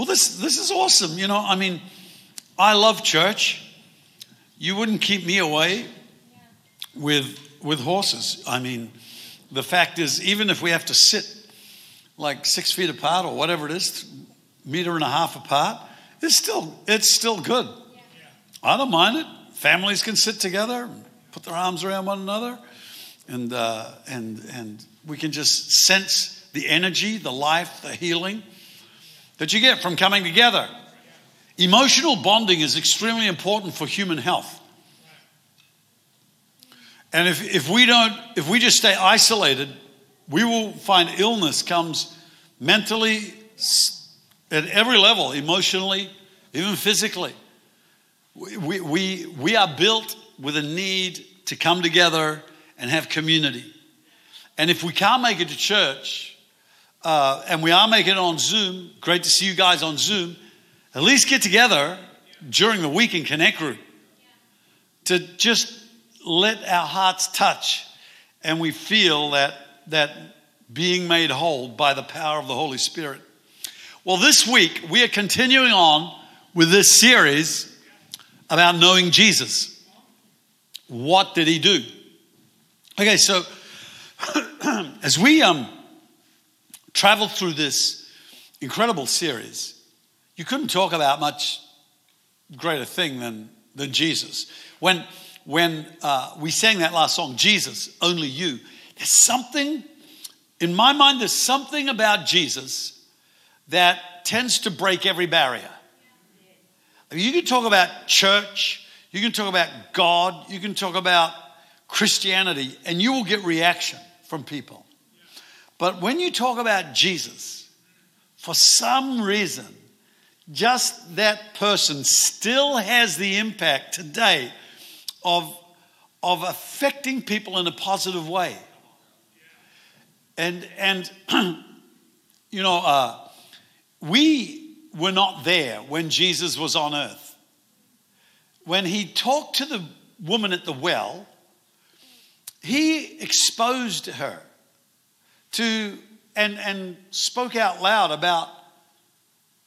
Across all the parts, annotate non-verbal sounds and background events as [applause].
Well, this, this is awesome. You know, I mean, I love church. You wouldn't keep me away with, with horses. I mean, the fact is, even if we have to sit like six feet apart or whatever it is, meter and a half apart, it's still, it's still good. I don't mind it. Families can sit together, put their arms around one another, and, uh, and, and we can just sense the energy, the life, the healing that you get from coming together. Emotional bonding is extremely important for human health. And if, if we don't, if we just stay isolated, we will find illness comes mentally at every level, emotionally, even physically. We, we, we are built with a need to come together and have community. And if we can't make it to church, uh, and we are making it on Zoom, great to see you guys on Zoom, at least get together during the week in Connect Group to just let our hearts touch and we feel that, that being made whole by the power of the Holy Spirit. Well, this week we are continuing on with this series about knowing Jesus. What did he do? Okay, so [clears throat] as we um, travel through this incredible series, you couldn't talk about much greater thing than, than Jesus. When, when uh, we sang that last song, Jesus, Only You, there's something, in my mind, there's something about Jesus that tends to break every barrier. You can talk about church, you can talk about God, you can talk about Christianity, and you will get reaction from people. But when you talk about Jesus, for some reason, just that person still has the impact today of, of affecting people in a positive way. And, and [clears throat] you know, uh, we were not there when Jesus was on earth. When he talked to the woman at the well, he exposed her to and, and spoke out loud about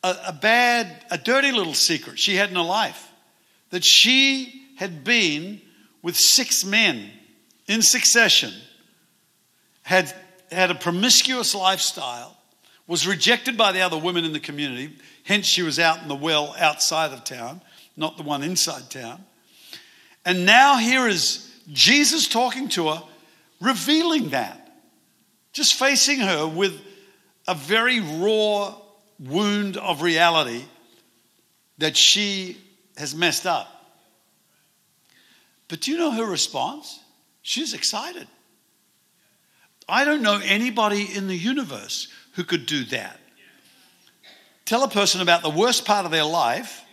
a, a bad, a dirty little secret she had in her life that she had been with six men in succession, had had a promiscuous lifestyle, was rejected by the other women in the community, hence, she was out in the well outside of town, not the one inside town. And now here is Jesus talking to her, revealing that, just facing her with a very raw wound of reality that she has messed up. But do you know her response? She's excited. I don't know anybody in the universe who could do that. Tell a person about the worst part of their life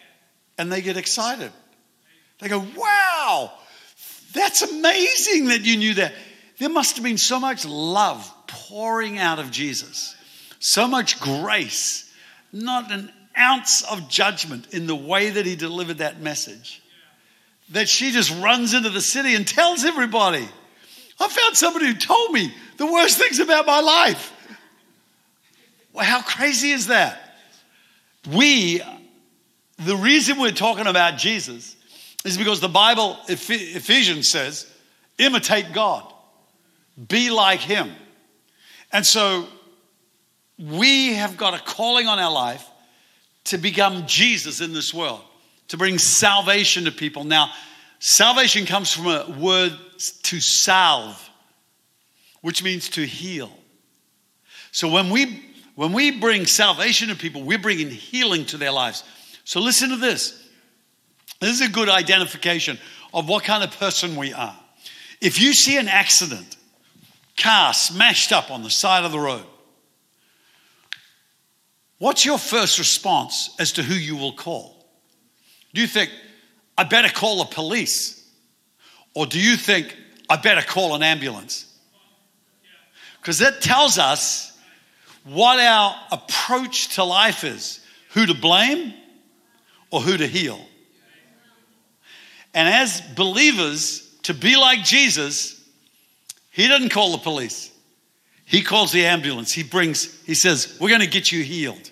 and they get excited. They go, Wow, that's amazing that you knew that. There must have been so much love pouring out of Jesus, so much grace, not an ounce of judgment in the way that he delivered that message. That she just runs into the city and tells everybody. I found somebody who told me the worst things about my life. Well, how crazy is that? We, the reason we're talking about Jesus is because the Bible, Ephesians says, imitate God, be like Him. And so we have got a calling on our life to become Jesus in this world, to bring salvation to people. Now, salvation comes from a word to salve, which means to heal. So when we when we bring salvation to people, we're bringing healing to their lives. So listen to this. This is a good identification of what kind of person we are. If you see an accident, car smashed up on the side of the road, what's your first response as to who you will call? Do you think, I better call the police? Or do you think, I better call an ambulance? Because that tells us what our approach to life is who to blame or who to heal. And as believers, to be like Jesus, he doesn't call the police. He calls the ambulance. He brings, he says, We're going to get you healed.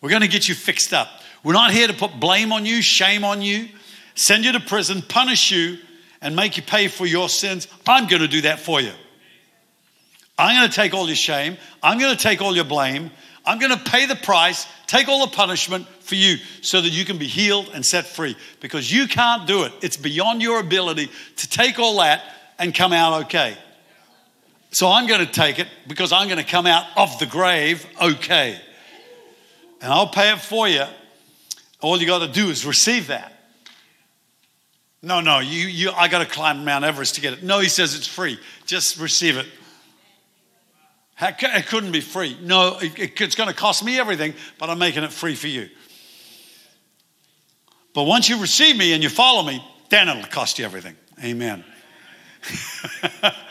We're going to get you fixed up. We're not here to put blame on you, shame on you, send you to prison, punish you, and make you pay for your sins. I'm going to do that for you. I'm going to take all your shame. I'm going to take all your blame. I'm going to pay the price, take all the punishment for you so that you can be healed and set free because you can't do it. It's beyond your ability to take all that and come out okay. So I'm going to take it because I'm going to come out of the grave okay. And I'll pay it for you. All you got to do is receive that. No, no, you, you, I got to climb Mount Everest to get it. No, he says it's free. Just receive it. It couldn't be free. No, it's going to cost me everything, but I'm making it free for you. But once you receive me and you follow me, then it'll cost you everything. Amen. [laughs]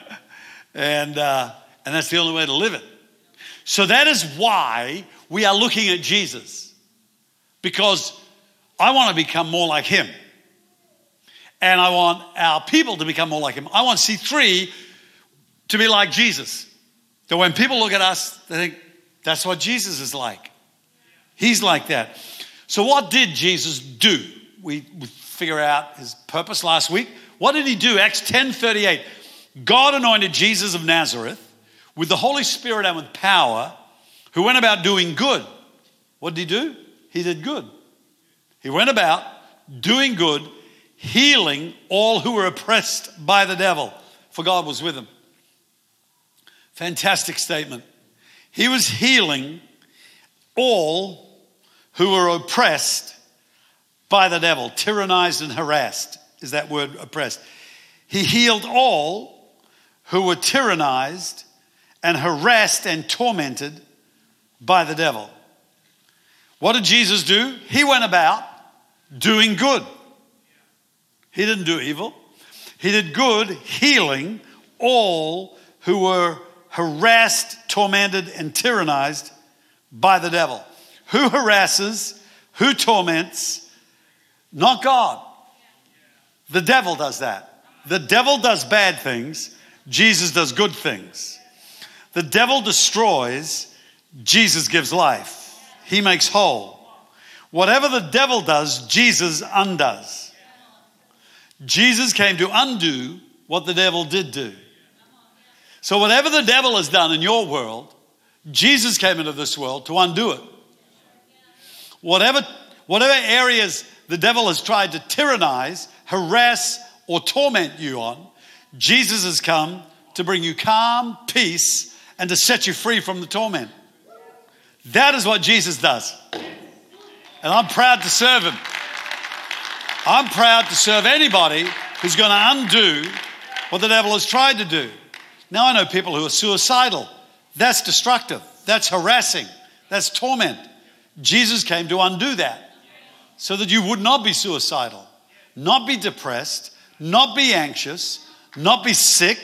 and, uh, and that's the only way to live it. So that is why we are looking at Jesus, because I want to become more like him. And I want our people to become more like him. I want C3 to be like Jesus. That when people look at us, they think, that's what Jesus is like. He's like that. So, what did Jesus do? We, we figure out his purpose last week. What did he do? Acts 10 38. God anointed Jesus of Nazareth with the Holy Spirit and with power, who went about doing good. What did he do? He did good. He went about doing good, healing all who were oppressed by the devil, for God was with him. Fantastic statement. He was healing all who were oppressed by the devil, tyrannized and harassed is that word oppressed. He healed all who were tyrannized and harassed and tormented by the devil. What did Jesus do? He went about doing good. He didn't do evil. He did good, healing all who were harassed, tormented, and tyrannized by the devil. Who harasses? Who torments? Not God. The devil does that. The devil does bad things, Jesus does good things. The devil destroys, Jesus gives life. He makes whole. Whatever the devil does, Jesus undoes. Jesus came to undo what the devil did do. So, whatever the devil has done in your world, Jesus came into this world to undo it. Whatever, whatever areas the devil has tried to tyrannize, harass, or torment you on, Jesus has come to bring you calm, peace, and to set you free from the torment. That is what Jesus does. And I'm proud to serve him. I'm proud to serve anybody who's going to undo what the devil has tried to do. Now, I know people who are suicidal. That's destructive. That's harassing. That's torment. Jesus came to undo that so that you would not be suicidal, not be depressed, not be anxious, not be sick,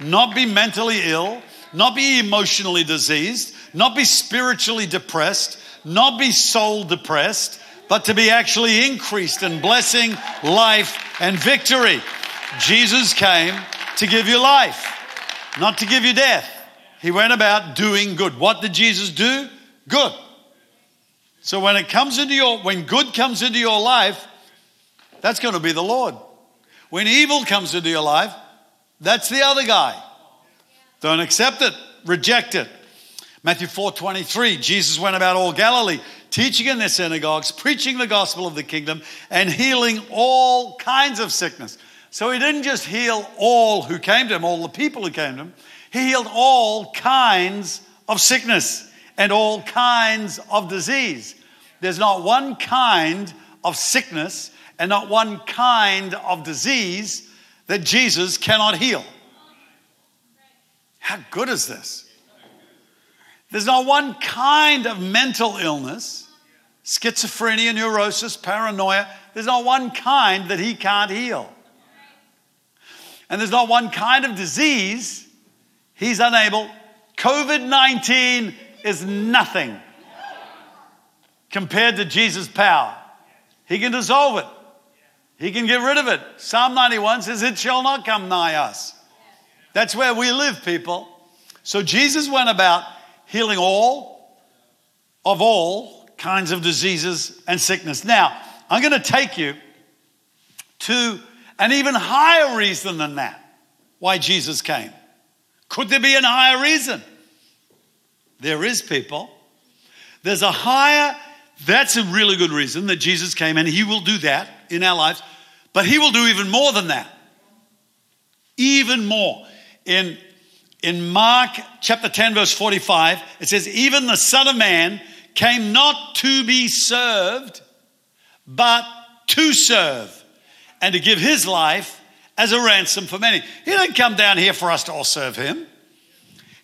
not be mentally ill, not be emotionally diseased, not be spiritually depressed, not be soul depressed, but to be actually increased in blessing, life, and victory. Jesus came to give you life, not to give you death. He went about doing good. What did Jesus do? Good. So when it comes into your when good comes into your life, that's going to be the Lord. When evil comes into your life, that's the other guy. Don't accept it, reject it. Matthew 4 23, Jesus went about all Galilee, teaching in their synagogues, preaching the gospel of the kingdom, and healing all kinds of sickness. So he didn't just heal all who came to him, all the people who came to him, he healed all kinds of sickness and all kinds of disease. There's not one kind of sickness and not one kind of disease that Jesus cannot heal. How good is this? There's not one kind of mental illness, schizophrenia, neurosis, paranoia, there's not one kind that he can't heal. And there's not one kind of disease he's unable. COVID 19 is nothing compared to Jesus' power. He can dissolve it, He can get rid of it. Psalm 91 says, It shall not come nigh us. That's where we live, people. So Jesus went about healing all of all kinds of diseases and sickness. Now, I'm going to take you to an even higher reason than that why Jesus came. Could there be an higher reason? There is, people. There's a higher, that's a really good reason that Jesus came, and He will do that in our lives, but He will do even more than that. Even more. In, in Mark chapter 10, verse 45, it says, Even the Son of Man came not to be served, but to serve, and to give His life as a ransom for many. He didn't come down here for us to all serve Him.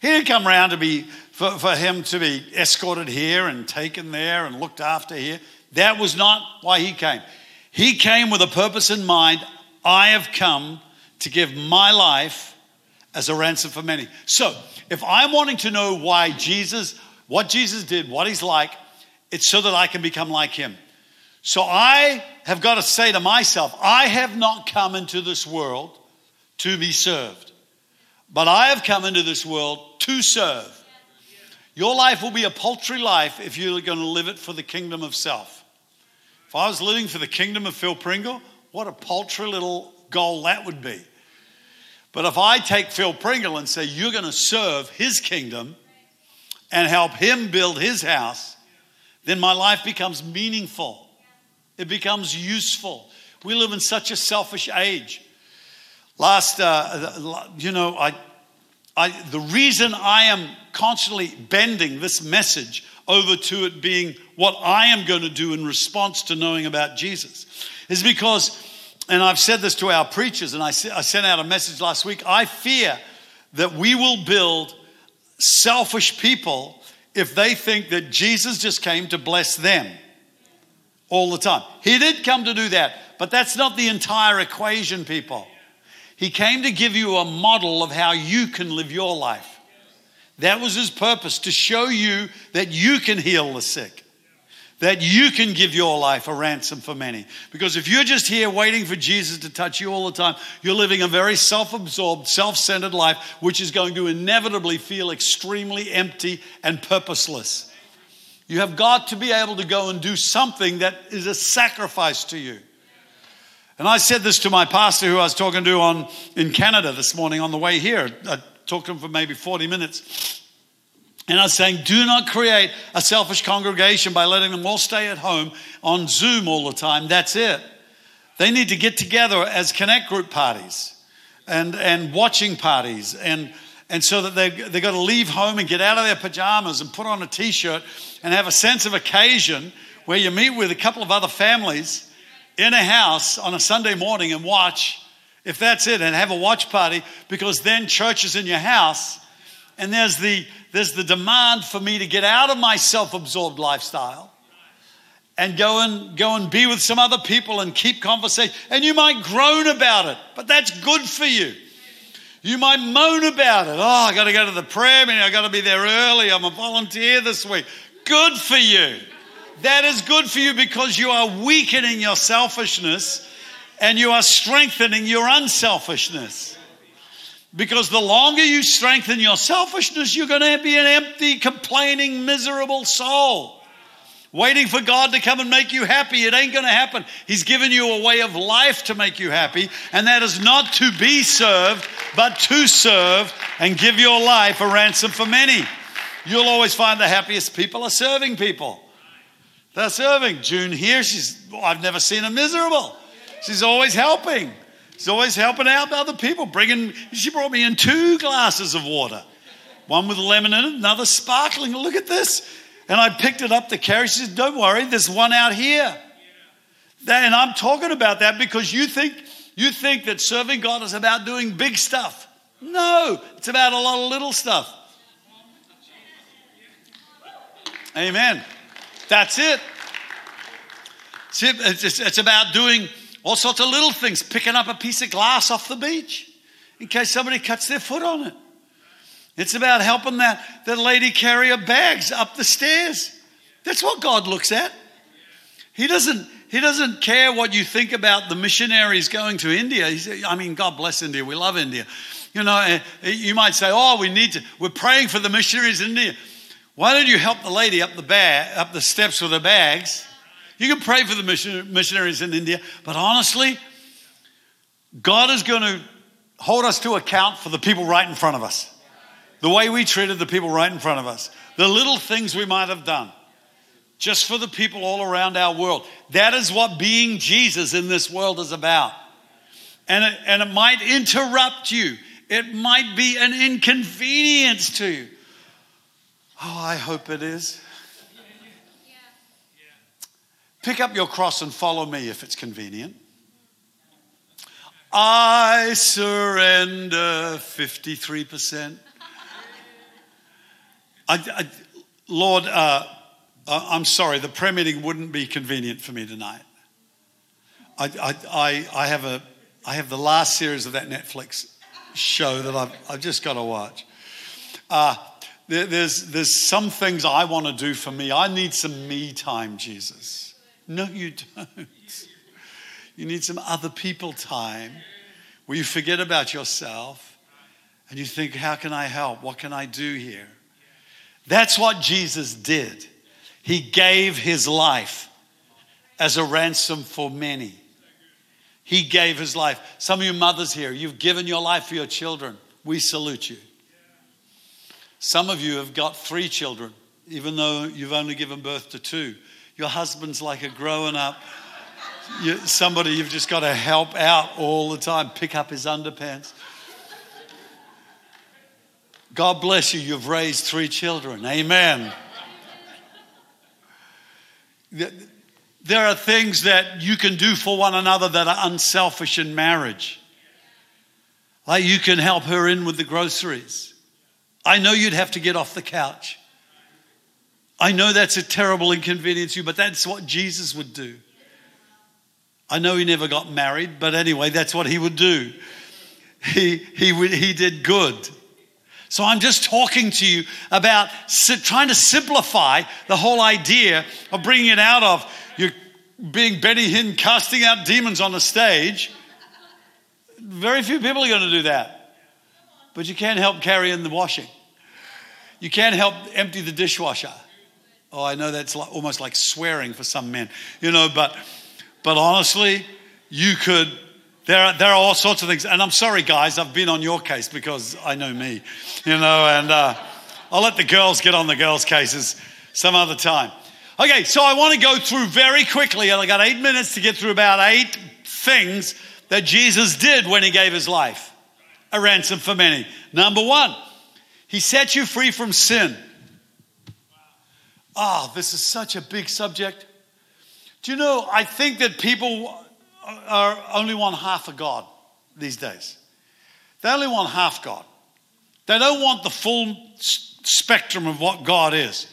He didn't come around to be for, for him to be escorted here and taken there and looked after here. That was not why he came. He came with a purpose in mind. I have come to give my life as a ransom for many. So, if I'm wanting to know why Jesus, what Jesus did, what he's like, it's so that I can become like him. So, I have got to say to myself, I have not come into this world to be served, but I have come into this world to serve. Your life will be a paltry life if you're going to live it for the kingdom of self. I was living for the kingdom of Phil Pringle, what a paltry little goal that would be. But if I take Phil Pringle and say, You're going to serve his kingdom and help him build his house, then my life becomes meaningful. It becomes useful. We live in such a selfish age. Last, uh, you know, I, I, the reason I am constantly bending this message over to it being what I am going to do in response to knowing about Jesus is because, and I've said this to our preachers, and I, I sent out a message last week. I fear that we will build selfish people if they think that Jesus just came to bless them all the time. He did come to do that, but that's not the entire equation, people. He came to give you a model of how you can live your life. That was his purpose to show you that you can heal the sick, that you can give your life a ransom for many. Because if you're just here waiting for Jesus to touch you all the time, you're living a very self absorbed, self centered life, which is going to inevitably feel extremely empty and purposeless. You have got to be able to go and do something that is a sacrifice to you. And I said this to my pastor who I was talking to on in Canada this morning on the way here. Talked to him for maybe 40 minutes. And I was saying, do not create a selfish congregation by letting them all stay at home on Zoom all the time. That's it. They need to get together as connect group parties and, and watching parties. And, and so that they, they've got to leave home and get out of their pajamas and put on a t shirt and have a sense of occasion where you meet with a couple of other families in a house on a Sunday morning and watch, if that's it, and have a watch party, because then church is in your house, and there's the there's the demand for me to get out of my self-absorbed lifestyle and go and go and be with some other people and keep conversation. And you might groan about it, but that's good for you. You might moan about it. Oh, I got to go to the prayer meeting. I got to be there early. I'm a volunteer this week. Good for you. That is good for you because you are weakening your selfishness and you are strengthening your unselfishness. Because the longer you strengthen your selfishness, you're going to be an empty, complaining, miserable soul. Waiting for God to come and make you happy. It ain't going to happen. He's given you a way of life to make you happy, and that is not to be served, but to serve and give your life a ransom for many. You'll always find the happiest people are serving people. They're serving. June here, she's, oh, I've never seen her miserable. She's always helping. She's always helping out other people. Bringing, she brought me in two glasses of water, one with lemon in it, another sparkling. Look at this. And I picked it up to carry. She said, Don't worry, there's one out here. And I'm talking about that because you think you think that serving God is about doing big stuff. No, it's about a lot of little stuff. Amen. That's it. It's about doing all sorts of little things, picking up a piece of glass off the beach in case somebody cuts their foot on it. It's about helping that, that lady carry her bags up the stairs. That's what God looks at. He doesn't, he doesn't care what you think about the missionaries going to India. He I mean, God bless India. We love India. You know, eh, you might say, oh, we need to, we're praying for the missionaries in India. Why don't you help the lady up the bag, up the steps with her bags? You can pray for the mission, missionaries in India, but honestly, God is going to hold us to account for the people right in front of us. The way we treated the people right in front of us. The little things we might have done just for the people all around our world. That is what being Jesus in this world is about. And it, and it might interrupt you, it might be an inconvenience to you. Oh, I hope it is. Pick up your cross and follow me if it's convenient. I surrender 53%. I, I, Lord, uh, I'm sorry, the prayer meeting wouldn't be convenient for me tonight. I, I, I, have, a, I have the last series of that Netflix show that I've, I've just got to watch. Uh, there, there's, there's some things I want to do for me. I need some me time, Jesus. No, you don't. You need some other people time where you forget about yourself and you think, how can I help? What can I do here? That's what Jesus did. He gave his life as a ransom for many. He gave his life. Some of you mothers here, you've given your life for your children. We salute you. Some of you have got three children, even though you've only given birth to two. Your husband's like a growing up, you, somebody you've just got to help out all the time, pick up his underpants. God bless you, you've raised three children. Amen. There are things that you can do for one another that are unselfish in marriage. Like you can help her in with the groceries. I know you'd have to get off the couch. I know that's a terrible inconvenience to you, but that's what Jesus would do. I know he never got married, but anyway, that's what he would do. He, he, he did good. So I'm just talking to you about trying to simplify the whole idea of bringing it out of you being Benny Hinn casting out demons on the stage. Very few people are going to do that. But you can't help carrying the washing. You can't help empty the dishwasher. Oh, I know that's like, almost like swearing for some men, you know, but, but honestly, you could there are, there are all sorts of things. And I'm sorry, guys, I've been on your case because I know me, you know, and uh, I'll let the girls get on the girls' cases some other time. Okay, so I want to go through very quickly, and I got eight minutes to get through about eight things that Jesus did when he gave his life a ransom for many. Number one, he set you free from sin. Ah, oh, this is such a big subject. Do you know, I think that people are only want half of God these days. They only want half God. They don't want the full spectrum of what God is.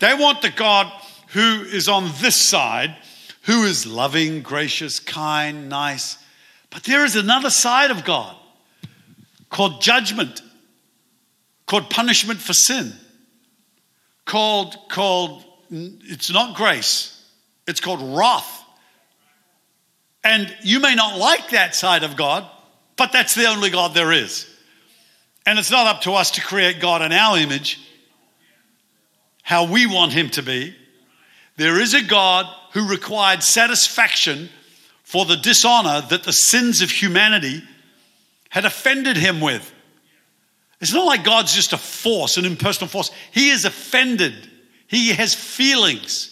They want the God who is on this side, who is loving, gracious, kind, nice. But there is another side of God called judgment, called punishment for sin, called, called it's not grace, it's called wrath. And you may not like that side of God, but that's the only God there is. And it's not up to us to create God in our image, how we want Him to be. There is a God who required satisfaction for the dishonor that the sins of humanity had offended Him with. It's not like God's just a force, an impersonal force. He is offended, He has feelings.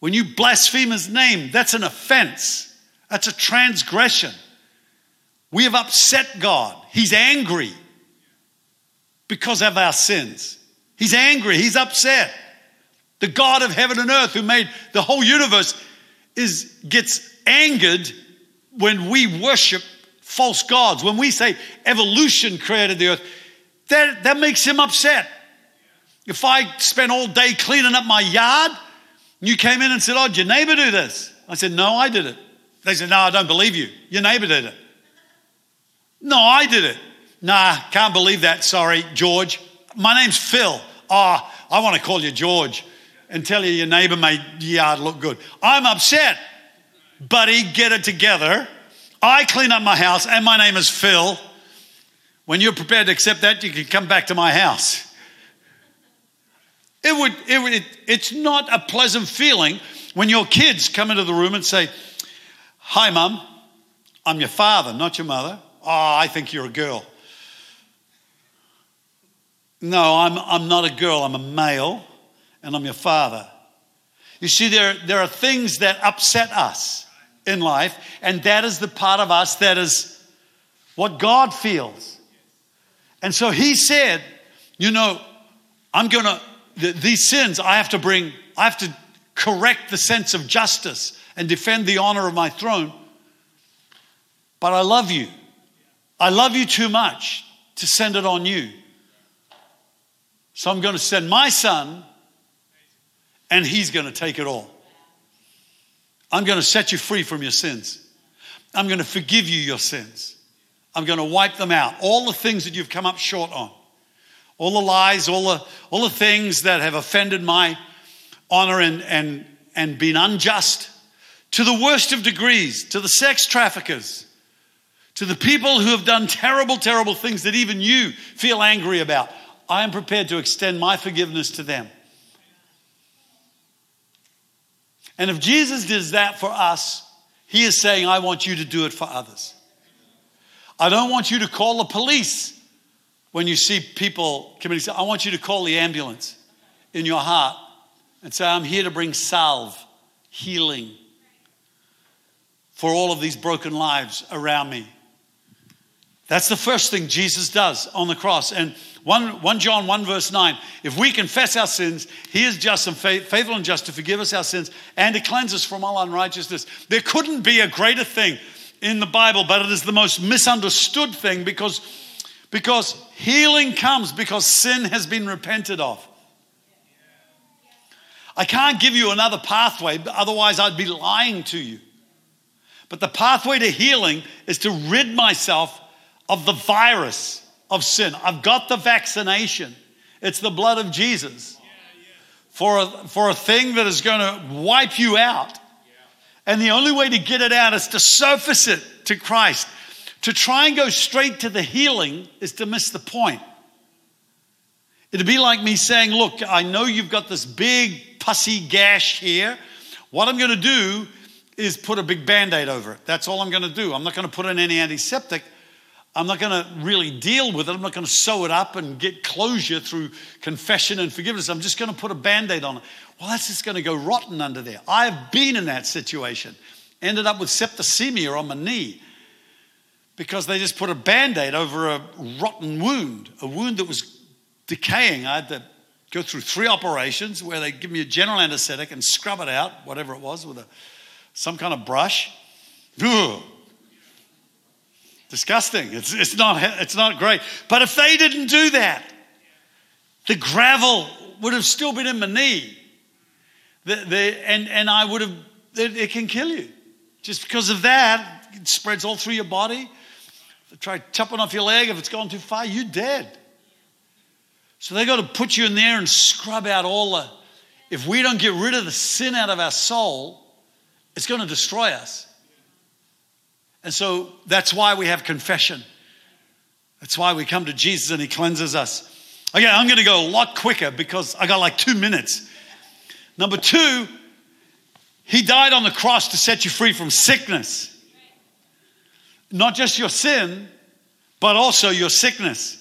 When you blaspheme His name, that's an offense. That's a transgression. We have upset God. He's angry because of our sins. He's angry. He's upset. The God of heaven and earth who made the whole universe is gets angered when we worship false gods. When we say evolution created the earth, that, that makes him upset. If I spent all day cleaning up my yard, you came in and said, Oh, did your neighbor do this? I said, No, I did it. They said, No, I don't believe you. Your neighbor did it. No, I did it. Nah, can't believe that. Sorry, George. My name's Phil. Ah, oh, I want to call you George and tell you your neighbor made your yard look good. I'm upset. Buddy, get it together. I clean up my house and my name is Phil. When you're prepared to accept that, you can come back to my house. It would, it would it, it's not a pleasant feeling when your kids come into the room and say, Hi, mum, I'm your father, not your mother. Oh, I think you're a girl. No, I'm, I'm not a girl, I'm a male, and I'm your father. You see, there, there are things that upset us in life, and that is the part of us that is what God feels. And so he said, You know, I'm going to, these sins, I have to bring, I have to correct the sense of justice and defend the honor of my throne. But I love you. I love you too much to send it on you. So I'm going to send my son, and he's going to take it all. I'm going to set you free from your sins. I'm going to forgive you your sins. I'm going to wipe them out. All the things that you've come up short on, all the lies, all the, all the things that have offended my honor and, and, and been unjust, to the worst of degrees, to the sex traffickers, to the people who have done terrible, terrible things that even you feel angry about. I am prepared to extend my forgiveness to them. And if Jesus does that for us, he is saying, I want you to do it for others. I don't want you to call the police when you see people committing. I want you to call the ambulance in your heart and say, I'm here to bring salve, healing for all of these broken lives around me. That's the first thing Jesus does on the cross. And 1, 1 John 1, verse 9 if we confess our sins, he is just and faithful and just to forgive us our sins and to cleanse us from all unrighteousness. There couldn't be a greater thing in the Bible, but it is the most misunderstood thing because, because healing comes because sin has been repented of. I can't give you another pathway, otherwise, I'd be lying to you. But the pathway to healing is to rid myself of the virus of sin. I've got the vaccination, it's the blood of Jesus for a, for a thing that is going to wipe you out. And the only way to get it out is to surface it to Christ. To try and go straight to the healing is to miss the point. It'd be like me saying, Look, I know you've got this big pussy gash here. What I'm going to do is put a big band aid over it. That's all I'm going to do. I'm not going to put in any antiseptic. I'm not going to really deal with it. I'm not going to sew it up and get closure through confession and forgiveness. I'm just going to put a band aid on it. Well, that's just going to go rotten under there. I've been in that situation. Ended up with septicemia on my knee because they just put a band aid over a rotten wound, a wound that was decaying. I had to go through three operations where they give me a general anesthetic and scrub it out, whatever it was, with a, some kind of brush. Ugh disgusting. It's, it's, not, it's not great. But if they didn't do that, the gravel would have still been in my knee. The, the, and, and I would have, it, it, can kill you. Just because of that, it spreads all through your body. Try chopping off your leg. If it's gone too far, you're dead. So they got to put you in there and scrub out all the. If we don't get rid of the sin out of our soul, it's going to destroy us. And so that's why we have confession. That's why we come to Jesus and he cleanses us. Okay, I'm going to go a lot quicker because I got like two minutes. Number two, he died on the cross to set you free from sickness. Not just your sin, but also your sickness.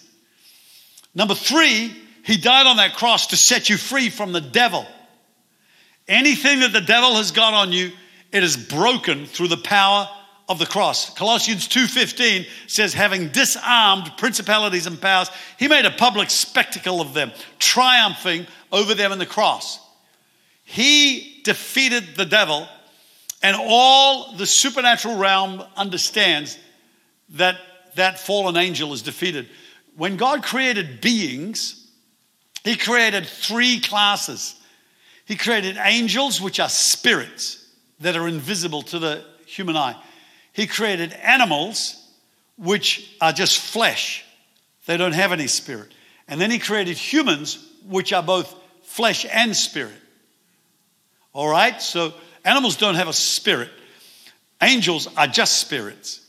Number three, he died on that cross to set you free from the devil. Anything that the devil has got on you, it is broken through the power of the cross. Colossians 2:15 says having disarmed principalities and powers, he made a public spectacle of them, triumphing over them in the cross. He defeated the devil and all the supernatural realm understands that that fallen angel is defeated. When God created beings, he created three classes. He created angels, which are spirits that are invisible to the human eye. He created animals which are just flesh, they don't have any spirit. And then he created humans which are both flesh and spirit. All right? So animals don't have a spirit, angels are just spirits.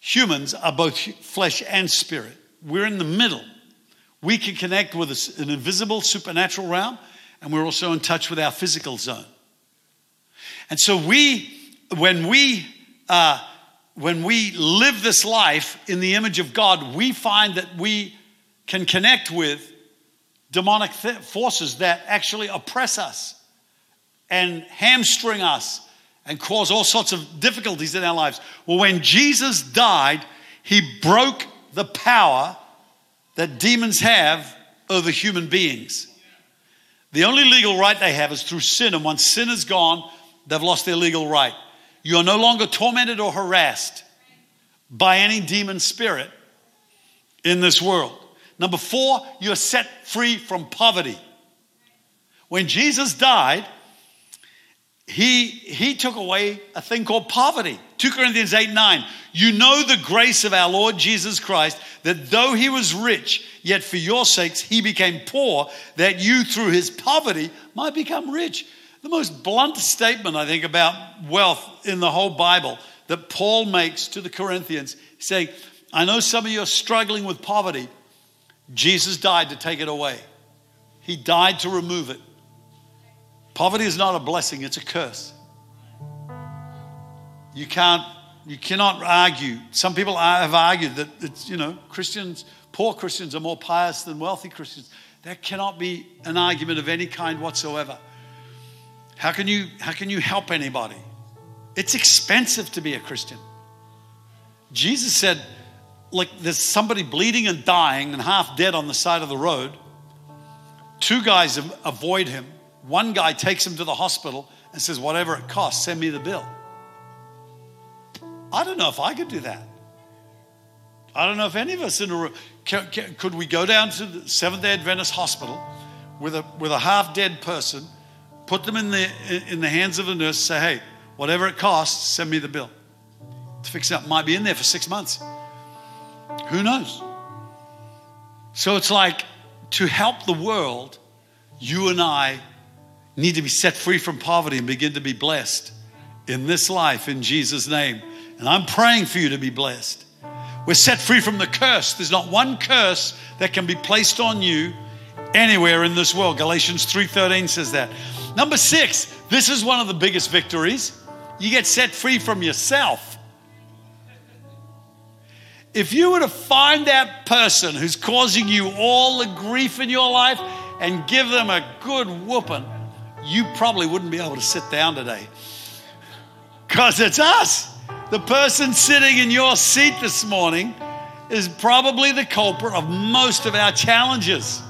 Humans are both flesh and spirit. We're in the middle. We can connect with an invisible supernatural realm, and we're also in touch with our physical zone. And so we, when we, uh, when we live this life in the image of God, we find that we can connect with demonic th- forces that actually oppress us and hamstring us and cause all sorts of difficulties in our lives. Well, when Jesus died, he broke the power that demons have over human beings. The only legal right they have is through sin, and once sin is gone, they've lost their legal right. You are no longer tormented or harassed by any demon spirit in this world. Number four, you're set free from poverty. When Jesus died, he, he took away a thing called poverty. 2 Corinthians 8 9. You know the grace of our Lord Jesus Christ, that though he was rich, yet for your sakes he became poor, that you through his poverty might become rich. The most blunt statement, I think, about wealth in the whole Bible that Paul makes to the Corinthians, saying, I know some of you are struggling with poverty. Jesus died to take it away, He died to remove it. Poverty is not a blessing, it's a curse. You can't, you cannot argue. Some people have argued that it's, you know, Christians, poor Christians are more pious than wealthy Christians. That cannot be an argument of any kind whatsoever. How can you, how can you help anybody? It's expensive to be a Christian. Jesus said, like there's somebody bleeding and dying and half dead on the side of the road. Two guys avoid him. One guy takes him to the hospital and says, Whatever it costs, send me the bill. I don't know if I could do that. I don't know if any of us in a room could we go down to the Seventh day Adventist hospital with a, with a half dead person, put them in the, in the hands of the nurse, say, Hey, whatever it costs, send me the bill to fix it up. Might be in there for six months. Who knows? So it's like to help the world, you and I need to be set free from poverty and begin to be blessed in this life in Jesus' name. And I'm praying for you to be blessed. We're set free from the curse. There's not one curse that can be placed on you anywhere in this world. Galatians 3:13 says that. Number 6, this is one of the biggest victories. You get set free from yourself. If you were to find that person who's causing you all the grief in your life and give them a good whooping, you probably wouldn't be able to sit down today. Because it's us. The person sitting in your seat this morning is probably the culprit of most of our challenges.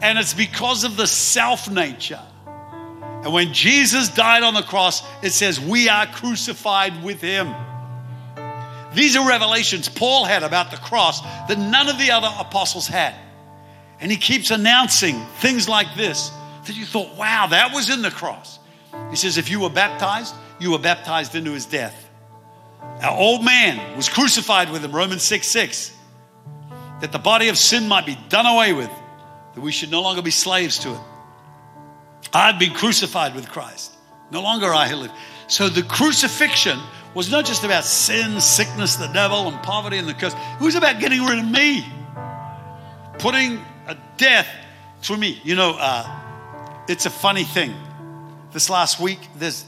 And it's because of the self nature. And when Jesus died on the cross, it says, We are crucified with him. These are revelations Paul had about the cross that none of the other apostles had. And he keeps announcing things like this that you thought, wow, that was in the cross. He says, if you were baptized, you were baptized into his death. Our old man was crucified with him, Romans 6 6, that the body of sin might be done away with, that we should no longer be slaves to it. I've been crucified with Christ. No longer I live. So the crucifixion was not just about sin, sickness, the devil, and poverty and the curse. It was about getting rid of me, putting a death through me. You know, uh, it's a funny thing. This last week, there's,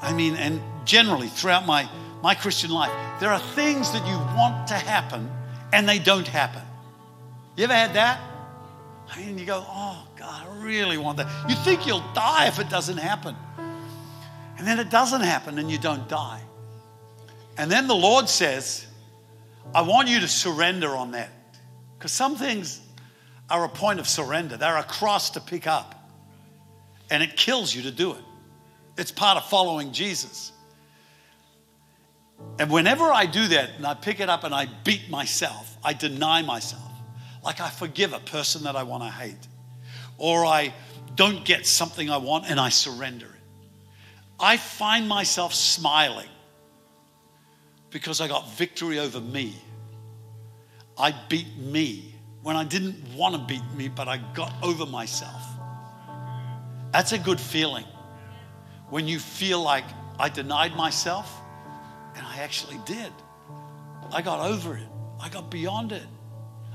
I mean, and generally throughout my, my Christian life, there are things that you want to happen and they don't happen. You ever had that? I mean, you go, oh, God, I really want that. You think you'll die if it doesn't happen. And then it doesn't happen and you don't die. And then the Lord says, I want you to surrender on that. Because some things are a point of surrender, they're a cross to pick up. And it kills you to do it. It's part of following Jesus. And whenever I do that and I pick it up and I beat myself, I deny myself. Like I forgive a person that I want to hate, or I don't get something I want and I surrender it. I find myself smiling because I got victory over me. I beat me when I didn't want to beat me, but I got over myself. That's a good feeling when you feel like I denied myself and I actually did. I got over it, I got beyond it.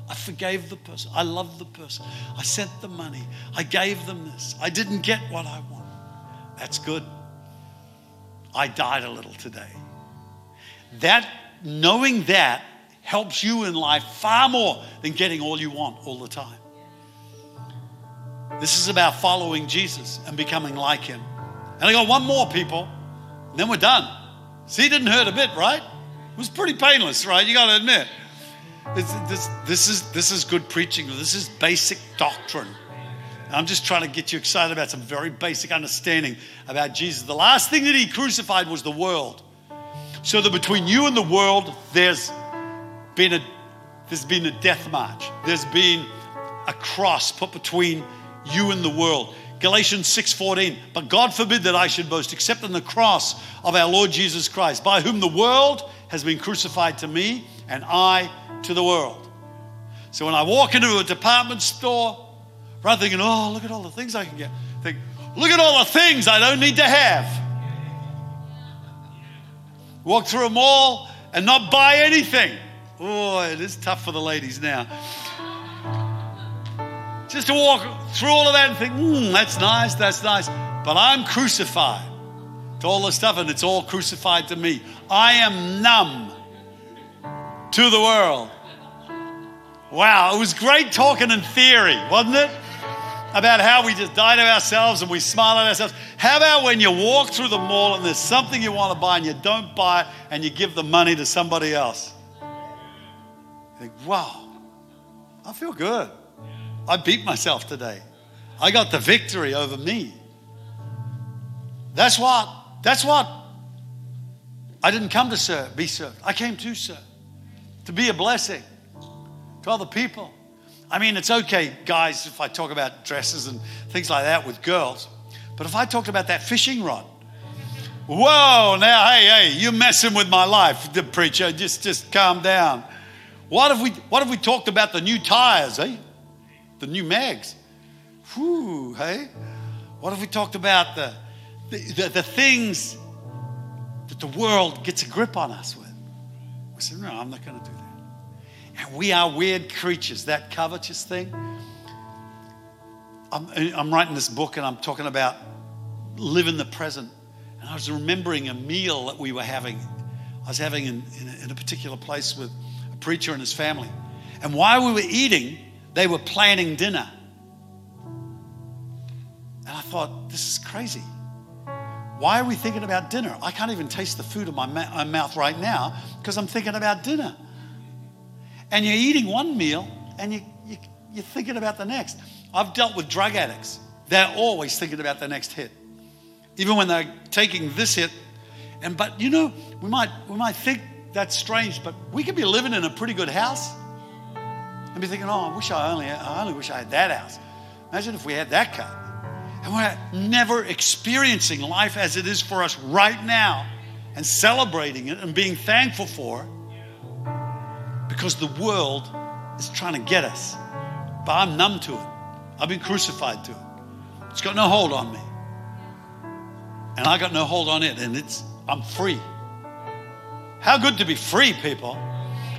I forgave the person. I loved the person. I sent the money. I gave them this. I didn't get what I wanted. That's good. I died a little today. That knowing that helps you in life far more than getting all you want all the time. This is about following Jesus and becoming like him. And I got one more, people, and then we're done. See, it didn't hurt a bit, right? It was pretty painless, right? You got to admit. This, this, this, is, this is good preaching. This is basic doctrine. I'm just trying to get you excited about some very basic understanding about Jesus. The last thing that he crucified was the world. So that between you and the world, there's been a, there's been a death march. There's been a cross put between you and the world. Galatians 6:14. But God forbid that I should boast except in the cross of our Lord Jesus Christ, by whom the world has been crucified to me and I to the world. So when I walk into a department store, rather thinking, oh, look at all the things I can get, think, look at all the things I don't need to have. Walk through a mall and not buy anything. Oh, it is tough for the ladies now. Just to walk through all of that and think, hmm, that's nice, that's nice. But I'm crucified to all the stuff, and it's all crucified to me. I am numb to the world. Wow, it was great talking in theory, wasn't it? About how we just die to ourselves and we smile at ourselves. How about when you walk through the mall and there's something you want to buy and you don't buy it and you give the money to somebody else? You think, wow, I feel good. I beat myself today. I got the victory over me. That's what, that's what I didn't come to serve, be served. I came to serve, to be a blessing to other people. I mean, it's okay, guys, if I talk about dresses and things like that with girls, but if I talked about that fishing rod, whoa, now, hey, hey, you're messing with my life, the preacher. Just, just calm down. What if we, what if we talked about the new tires, eh? The new mags. Whew, hey? What have we talked about the, the, the, the things that the world gets a grip on us with? We said, no, I'm not going to do that. And we are weird creatures. That covetous thing. I'm, I'm writing this book and I'm talking about live in the present. And I was remembering a meal that we were having. I was having in, in, a, in a particular place with a preacher and his family. And while we were eating, they were planning dinner. And I thought, this is crazy. Why are we thinking about dinner? I can't even taste the food in my, ma- my mouth right now because I'm thinking about dinner. And you're eating one meal and you, you, you're thinking about the next. I've dealt with drug addicts. They're always thinking about the next hit. Even when they're taking this hit. And but you know, we might we might think that's strange, but we could be living in a pretty good house and be thinking, oh, I wish I only I only wish I had that house. Imagine if we had that car. And we're never experiencing life as it is for us right now and celebrating it and being thankful for it because the world is trying to get us. But I'm numb to it. I've been crucified to it. It's got no hold on me. And I got no hold on it, and it's I'm free. How good to be free, people.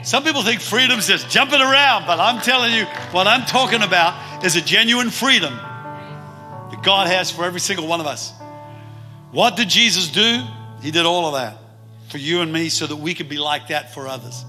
Some people think freedom's just jumping around, but I'm telling you, what I'm talking about is a genuine freedom that God has for every single one of us. What did Jesus do? He did all of that for you and me so that we could be like that for others.